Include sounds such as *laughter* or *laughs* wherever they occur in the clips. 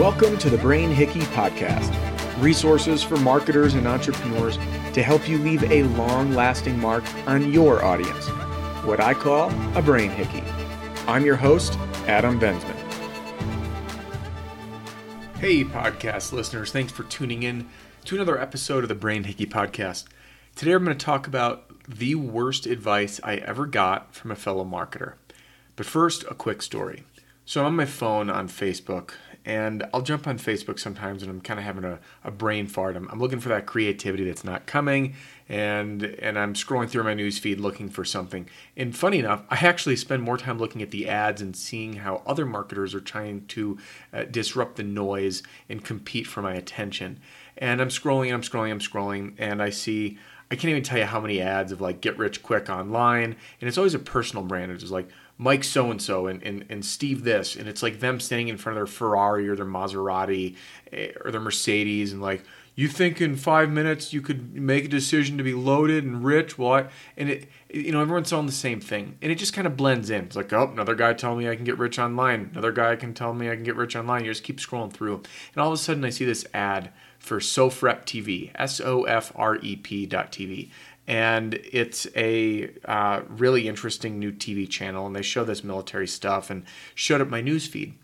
Welcome to the Brain Hickey Podcast resources for marketers and entrepreneurs to help you leave a long lasting mark on your audience. What I call a brain hickey. I'm your host, Adam Benzman. Hey, podcast listeners, thanks for tuning in to another episode of the Brain Hickey Podcast. Today I'm going to talk about the worst advice I ever got from a fellow marketer. But first, a quick story. So I'm on my phone on Facebook and I'll jump on Facebook sometimes and I'm kind of having a, a brain fart. I'm, I'm, looking for that creativity that's not coming, and and I'm scrolling through my news feed looking for something. And funny enough, I actually spend more time looking at the ads and seeing how other marketers are trying to uh, disrupt the noise and compete for my attention. And I'm scrolling, I'm scrolling, I'm scrolling, and I see. I can't even tell you how many ads of like get rich quick online, and it's always a personal brand. It's just like Mike so and so and and Steve this, and it's like them standing in front of their Ferrari or their Maserati eh, or their Mercedes, and like you think in five minutes you could make a decision to be loaded and rich. What? And it, you know, everyone's selling the same thing, and it just kind of blends in. It's like, oh, another guy telling me I can get rich online. Another guy can tell me I can get rich online. You just keep scrolling through, and all of a sudden I see this ad for Sofrep TV, S O F R E P dot TV and it's a uh, really interesting new TV channel, and they show this military stuff and showed up my news feed.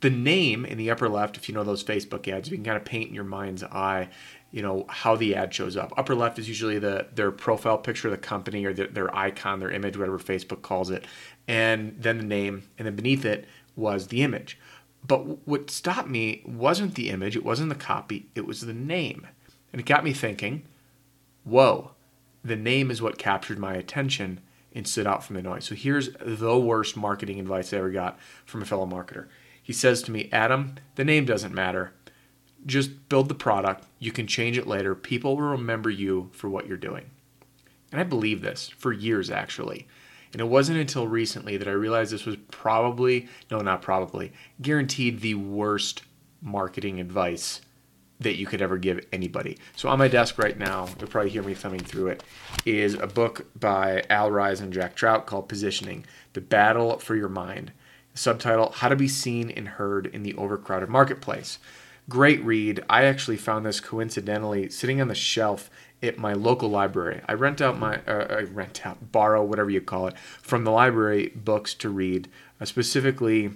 The name in the upper left, if you know those Facebook ads, you can kind of paint in your mind's eye, you know how the ad shows up. Upper left is usually the their profile picture of the company or their, their icon, their image, whatever Facebook calls it, and then the name, and then beneath it was the image. But what stopped me wasn't the image, it wasn't the copy, it was the name, and it got me thinking, whoa the name is what captured my attention and stood out from the noise. So here's the worst marketing advice I ever got from a fellow marketer. He says to me, Adam, the name doesn't matter. Just build the product. You can change it later. People will remember you for what you're doing. And I believe this for years, actually. And it wasn't until recently that I realized this was probably, no, not probably, guaranteed the worst marketing advice that you could ever give anybody. So on my desk right now, you'll probably hear me thumbing through it, is a book by Al Ries and Jack Trout called Positioning: The Battle for Your Mind. Subtitle: How to Be Seen and Heard in the Overcrowded Marketplace. Great read. I actually found this coincidentally sitting on the shelf at my local library. I rent out my uh, I rent out borrow whatever you call it from the library books to read, uh, specifically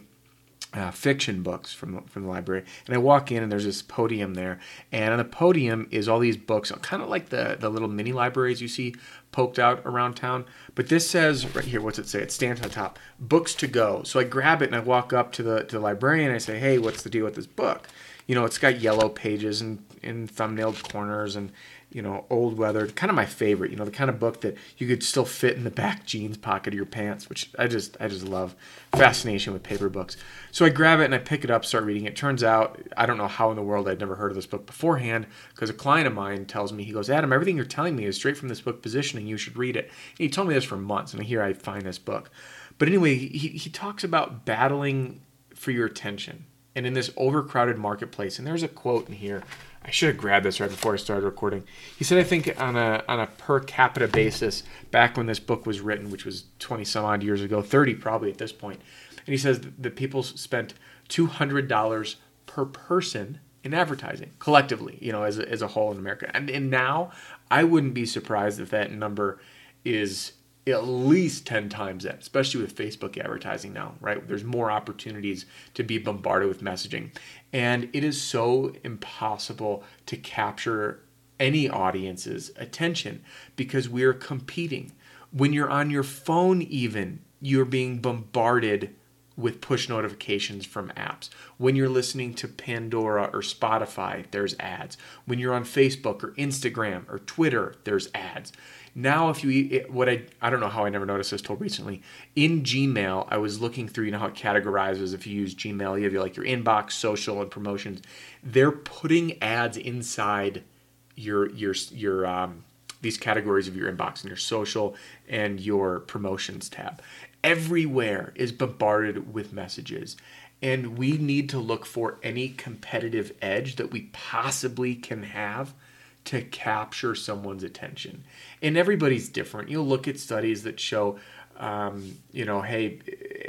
uh, fiction books from from the library, and I walk in and there's this podium there, and on the podium is all these books, kind of like the the little mini libraries you see poked out around town. But this says right here, what's it say? It stands on top, books to go. So I grab it and I walk up to the to the librarian and I say, hey, what's the deal with this book? You know, it's got yellow pages and in thumbnailed corners and you know, old weathered, kind of my favorite, you know, the kind of book that you could still fit in the back jeans pocket of your pants, which I just I just love. Fascination with paper books. So I grab it and I pick it up, start reading it. Turns out I don't know how in the world I'd never heard of this book beforehand because a client of mine tells me he goes, "Adam, everything you're telling me is straight from this book positioning. You should read it." And he told me this for months and here I find this book. But anyway, he he talks about battling for your attention and in this overcrowded marketplace. And there's a quote in here I should have grabbed this right before I started recording. He said, I think on a on a per capita basis, back when this book was written, which was twenty some odd years ago, thirty probably at this point, and he says that people spent two hundred dollars per person in advertising collectively, you know, as a, as a whole in America. And, and now I wouldn't be surprised if that number is at least 10 times that, especially with Facebook advertising now, right? There's more opportunities to be bombarded with messaging. And it is so impossible to capture any audience's attention because we're competing. When you're on your phone, even, you're being bombarded with push notifications from apps. When you're listening to Pandora or Spotify, there's ads. When you're on Facebook or Instagram or Twitter, there's ads. Now, if you what I I don't know how I never noticed this till recently. In Gmail, I was looking through. You know how it categorizes. If you use Gmail, you have your, like your inbox, social, and promotions. They're putting ads inside your your your um, these categories of your inbox and your social and your promotions tab. Everywhere is bombarded with messages. And we need to look for any competitive edge that we possibly can have to capture someone's attention. And everybody's different. You'll look at studies that show, um, you know, hey,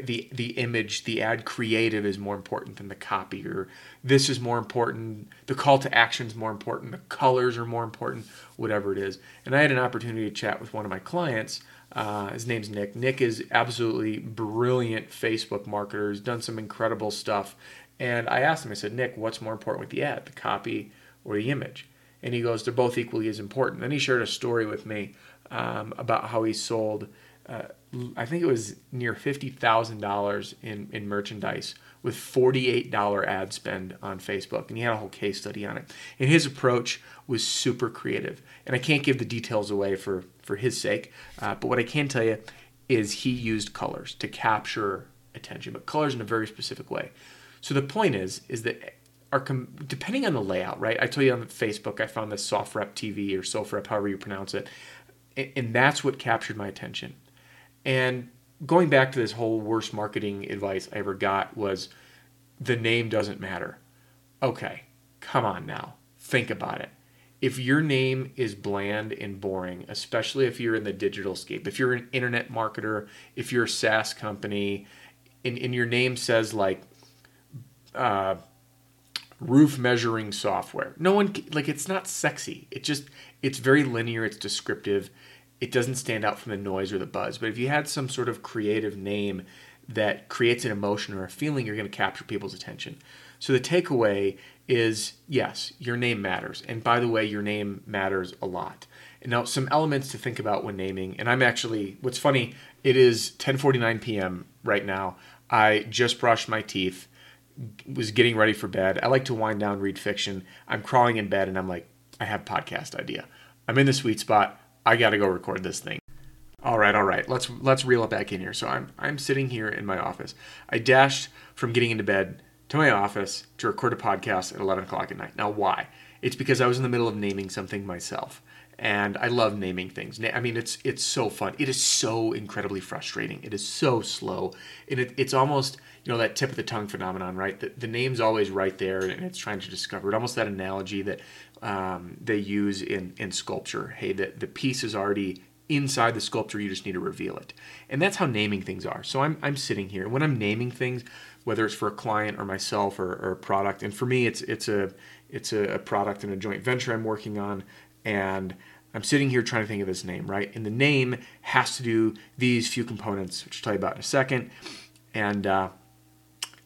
the the image, the ad creative is more important than the copy, or this is more important, the call to action is more important, the colors are more important, whatever it is. And I had an opportunity to chat with one of my clients. Uh, his name's Nick. Nick is absolutely brilliant Facebook marketer. He's done some incredible stuff. And I asked him, I said, Nick, what's more important with the ad, the copy or the image? And he goes, they're both equally as important. Then he shared a story with me um, about how he sold uh, I think it was near fifty thousand dollars in in merchandise with forty eight dollar ad spend on Facebook, and he had a whole case study on it. And his approach was super creative, and I can't give the details away for for his sake, uh, but what I can tell you is he used colors to capture attention, but colors in a very specific way. So the point is is that com- depending on the layout, right? I told you on Facebook, I found this SoftRep TV or SoftRep, however you pronounce it, and that's what captured my attention and going back to this whole worst marketing advice I ever got was the name doesn't matter. Okay, come on now. Think about it. If your name is bland and boring, especially if you're in the digital scape, if you're an internet marketer, if you're a SaaS company, and, and your name says like uh, roof measuring software, no one, like, it's not sexy. It just, it's very linear, it's descriptive it doesn't stand out from the noise or the buzz. But if you had some sort of creative name that creates an emotion or a feeling, you're going to capture people's attention. So the takeaway is yes, your name matters. And by the way, your name matters a lot. And now some elements to think about when naming. And I'm actually what's funny, it is 10:49 p.m. right now. I just brushed my teeth, was getting ready for bed. I like to wind down, read fiction. I'm crawling in bed and I'm like, I have podcast idea. I'm in the sweet spot. I got to go record this thing. All right, all right. Let's let's reel it back in here. So I'm I'm sitting here in my office. I dashed from getting into bed to my office to record a podcast at 11 o'clock at night. Now, why? It's because I was in the middle of naming something myself, and I love naming things. I mean, it's it's so fun. It is so incredibly frustrating. It is so slow, and it, it's almost you know that tip of the tongue phenomenon, right? The, the name's always right there, and it's trying to discover it. Almost that analogy that um, they use in, in sculpture. Hey, the, the piece is already inside the sculpture, you just need to reveal it. And that's how naming things are. So I'm, I'm sitting here. and When I'm naming things, whether it's for a client or myself or, or a product, and for me, it's, it's, a, it's a, product and a joint venture I'm working on. And I'm sitting here trying to think of this name, right? And the name has to do these few components, which I'll tell you about in a second. And uh,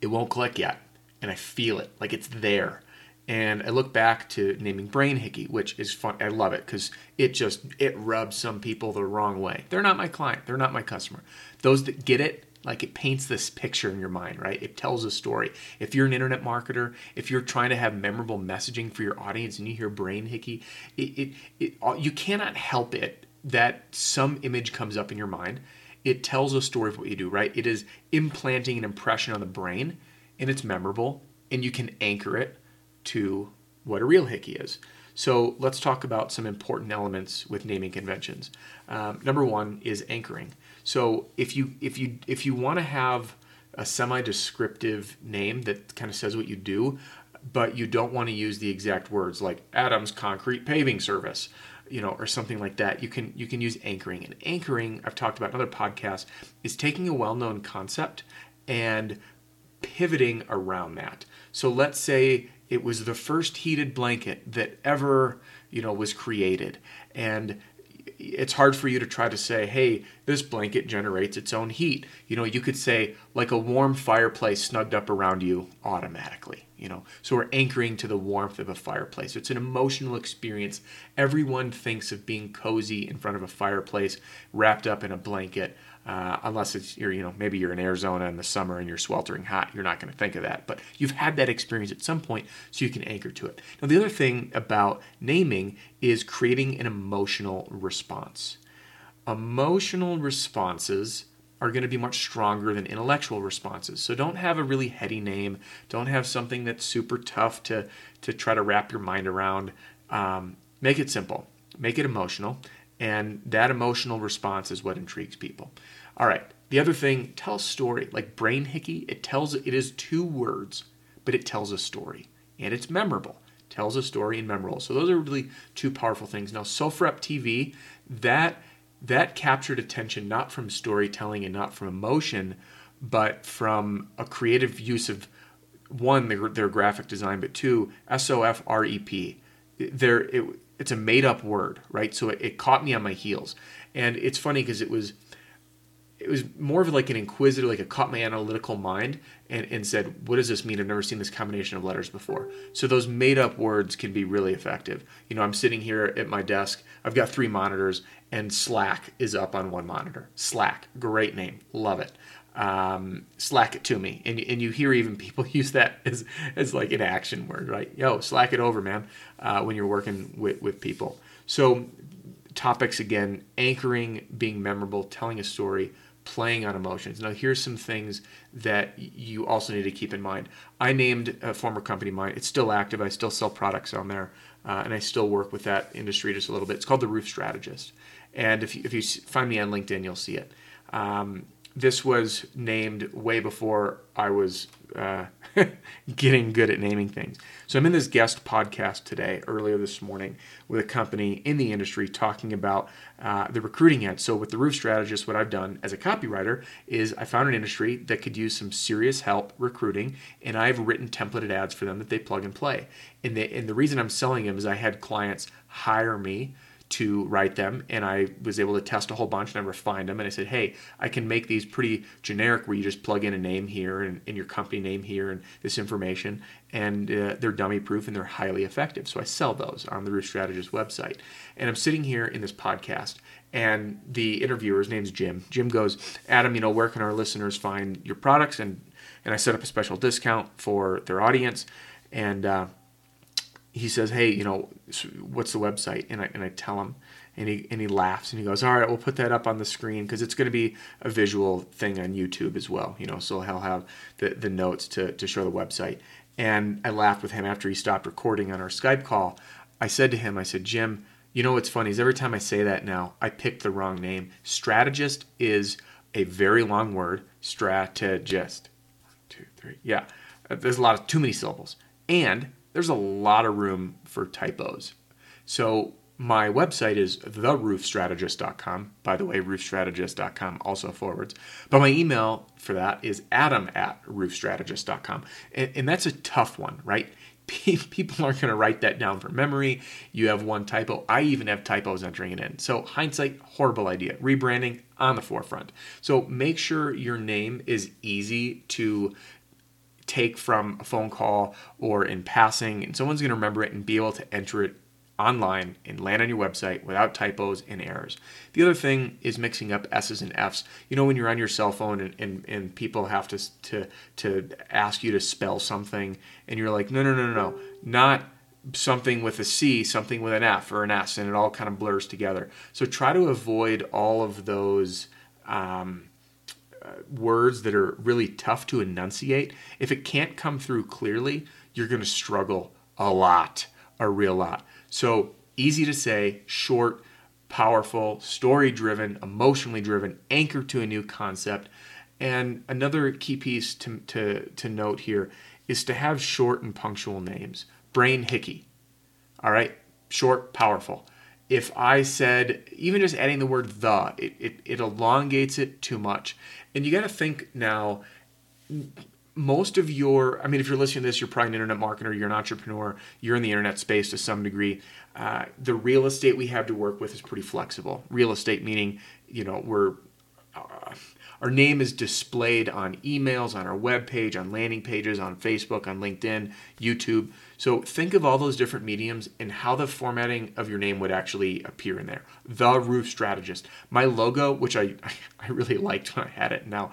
it won't click yet. And I feel it, like it's there and I look back to naming Brain Hickey, which is fun. I love it because it just it rubs some people the wrong way. They're not my client. They're not my customer. Those that get it, like it paints this picture in your mind, right? It tells a story. If you're an internet marketer, if you're trying to have memorable messaging for your audience, and you hear Brain Hickey, it, it, it you cannot help it that some image comes up in your mind. It tells a story of what you do, right? It is implanting an impression on the brain, and it's memorable, and you can anchor it to what a real hickey is. So let's talk about some important elements with naming conventions. Um, number one is anchoring. So if you if you if you want to have a semi-descriptive name that kind of says what you do, but you don't want to use the exact words like Adams Concrete Paving Service, you know, or something like that. You can you can use anchoring. And anchoring, I've talked about in other podcasts, is taking a well-known concept and pivoting around that. So let's say it was the first heated blanket that ever, you know, was created. And it's hard for you to try to say, hey, this blanket generates its own heat. You know, you could say, like a warm fireplace snugged up around you automatically, you know. So we're anchoring to the warmth of a fireplace. It's an emotional experience. Everyone thinks of being cozy in front of a fireplace, wrapped up in a blanket. Uh, unless it's you're you know maybe you're in Arizona in the summer and you're sweltering hot, you're not going to think of that. But you've had that experience at some point, so you can anchor to it. Now the other thing about naming is creating an emotional response. Emotional responses are going to be much stronger than intellectual responses. So don't have a really heady name. Don't have something that's super tough to to try to wrap your mind around. Um, make it simple. Make it emotional. And that emotional response is what intrigues people. All right. The other thing, tell a story. Like Brain Hickey, it tells it is two words, but it tells a story. And it's memorable. Tells a story and memorable. So those are really two powerful things. Now, SoftRep TV, that that captured attention not from storytelling and not from emotion, but from a creative use of one their, their graphic design, but two S O F R E P. There, it, it's a made up word, right? So it, it caught me on my heels, and it's funny because it was it was more of like an inquisitor, like it caught my analytical mind and, and said, what does this mean? I've never seen this combination of letters before. So those made up words can be really effective. You know, I'm sitting here at my desk, I've got three monitors, and Slack is up on one monitor. Slack, great name, love it. Um, slack it to me. And, and you hear even people *laughs* use that as, as like an action word, right? Yo, slack it over, man, uh, when you're working with, with people. So topics again, anchoring, being memorable, telling a story, playing on emotions. Now, here's some things that you also need to keep in mind. I named a former company mine. It's still active. I still sell products on there, uh, and I still work with that industry just a little bit. It's called the Roof Strategist. And if you, if you find me on LinkedIn, you'll see it. Um, this was named way before I was uh, *laughs* getting good at naming things. So I'm in this guest podcast today, earlier this morning, with a company in the industry talking about uh, the recruiting end. So with the roof strategist, what I've done as a copywriter is I found an industry that could use some serious help recruiting, and I've written templated ads for them that they plug and play. And the, and the reason I'm selling them is I had clients hire me to write them and I was able to test a whole bunch and I refined them and I said, hey, I can make these pretty generic where you just plug in a name here and, and your company name here and this information and uh, they're dummy proof and they're highly effective. So I sell those on the Roof Strategist website. And I'm sitting here in this podcast and the interviewer's name's Jim. Jim goes, Adam, you know, where can our listeners find your products? And, and I set up a special discount for their audience. And, uh, he says, "Hey, you know, what's the website?" And I and I tell him, and he and he laughs and he goes, "All right, we'll put that up on the screen because it's going to be a visual thing on YouTube as well, you know. So he'll have the the notes to to show the website." And I laughed with him after he stopped recording on our Skype call. I said to him, I said, "Jim, you know what's funny is every time I say that now, I picked the wrong name. Strategist is a very long word. Strategist. One, two, three. Yeah, there's a lot of too many syllables, and there's a lot of room for typos. So my website is theroofstrategist.com. By the way, roofstrategist.com also forwards. But my email for that is adam at roofstrategist.com. And, and that's a tough one, right? *laughs* People aren't going to write that down from memory. You have one typo. I even have typos entering it in. So, hindsight, horrible idea. Rebranding on the forefront. So, make sure your name is easy to take from a phone call or in passing, and someone's going to remember it and be able to enter it online and land on your website without typos and errors. The other thing is mixing up S's and F's. You know, when you're on your cell phone and, and, and people have to, to, to ask you to spell something, and you're like, no, no, no, no, no, not something with a C, something with an F or an S, and it all kind of blurs together. So try to avoid all of those. Um, Uh, words that are really tough to enunciate, if it can't come through clearly, you're going to struggle a lot, a real lot. So easy to say, short, powerful, story driven, emotionally driven, anchor to a new concept. And another key piece to, to, to note here is to have short and punctual names. Brain Hickey. All right, short, powerful if I said, even just adding the word the, it, it, it elongates it too much. And you got to think now, most of your, I mean, if you're listening to this, you're probably an internet marketer, you're an entrepreneur, you're in the internet space to some degree. Uh, the real estate we have to work with is pretty flexible. Real estate meaning, you know, we're, uh, our name is displayed on emails, on our web page, on landing pages, on Facebook, on LinkedIn, YouTube. So think of all those different mediums and how the formatting of your name would actually appear in there. The Roof Strategist. My logo, which I, *laughs* I really liked when I had it. Now,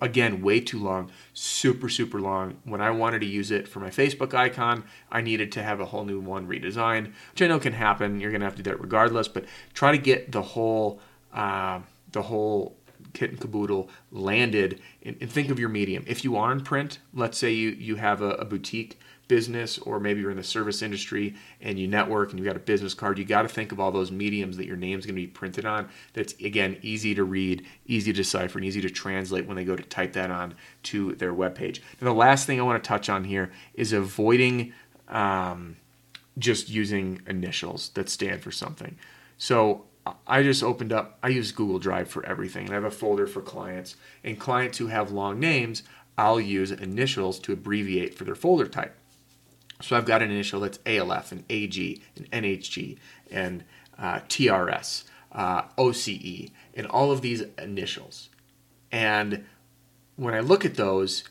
again, way too long, super, super long. When I wanted to use it for my Facebook icon, I needed to have a whole new one redesigned, which I know can happen. You're going to have to do that regardless, but try to get the whole, uh, the whole kit and caboodle landed and, and, think of your medium. If you are in print let's say you you have a, a, boutique business or maybe you're in the service industry and you network and you got a business card you got to think of all those mediums that your name's going to be printed on that's again easy to read easy to decipher and easy to translate when they go to type that on to their web page and the last thing i want to touch on here is avoiding um, just using initials that stand for something. So I just opened up, I use Google Drive for everything. And I have a folder for clients. And clients who have long names, I'll use initials to abbreviate for their folder type. So I've got an initial that's ALF and AG and NHG and uh, TRS, uh, OCE, and all of these initials. And when I look at those,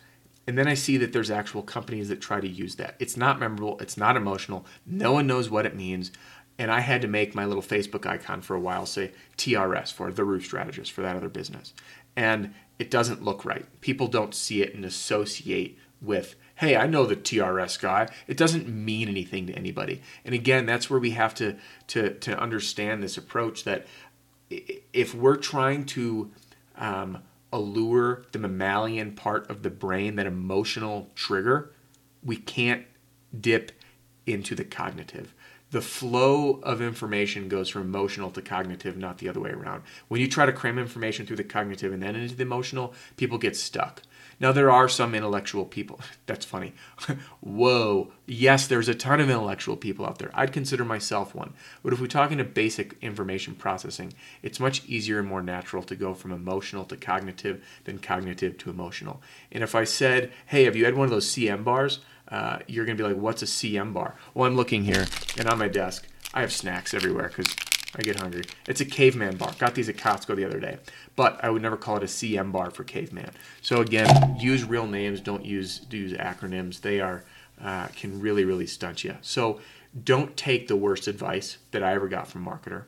and then I see that there's actual companies that try to use that. It's not memorable, it's not emotional, no one knows what it means. And I had to make my little Facebook icon for a while say TRS for the roof strategist for that other business. And it doesn't look right. People don't see it and associate with, hey, I know the TRS guy. It doesn't mean anything to anybody. And again, that's where we have to to to understand this approach that if we're trying to um, allure the mammalian part of the brain, that emotional trigger, we can't dip into the cognitive. The flow of information goes from emotional to cognitive, not the other way around. When you try to cram information through the cognitive and then into the emotional, people get stuck. Now, there are some intellectual people. *laughs* That's funny. *laughs* Whoa. Yes, there's a ton of intellectual people out there. I'd consider myself one. But if we're talking to basic information processing, it's much easier and more natural to go from emotional to cognitive than cognitive to emotional. And if I said, hey, have you had one of those CM bars? Uh, you're going to be like, what's a CM bar? Well, I'm looking here, and on my desk, I have snacks everywhere because I get hungry. It's a caveman bar. Got these at Costco the other day, but I would never call it a CM bar for caveman. So again, use real names. Don't use use acronyms. They are uh, can really really stunt you. So don't take the worst advice that I ever got from marketer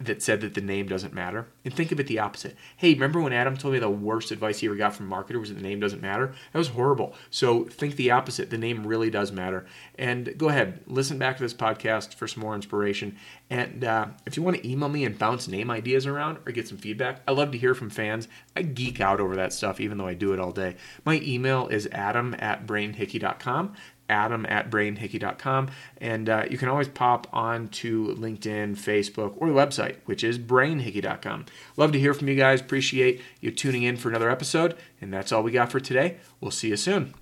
that said that the name doesn't matter. And think of it the opposite. Hey, remember when Adam told me the worst advice he ever got from marketer was that the name doesn't matter? That was horrible. So think the opposite. The name really does matter. And go ahead, listen back to this podcast for some more inspiration. And uh, if you want to email me and bounce name ideas around or get some feedback, I love to hear from fans. I geek out over that stuff, even though I do it all day. My email is adam at brainhickey.com adam at brainhickey.com. And uh, you can always pop on to LinkedIn, Facebook, or the website, which is brainhickey.com. Love to hear from you guys. Appreciate you tuning in for another episode. And that's all we got for today. We'll see you soon.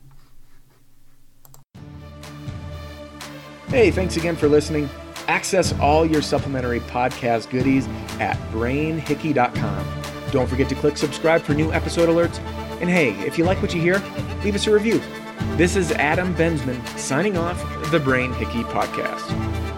Hey, thanks again for listening. Access all your supplementary podcast goodies at brainhickey.com. Don't forget to click subscribe for new episode alerts. And hey, if you like what you hear, leave us a review. This is Adam Benzman signing off the Brain Hickey Podcast.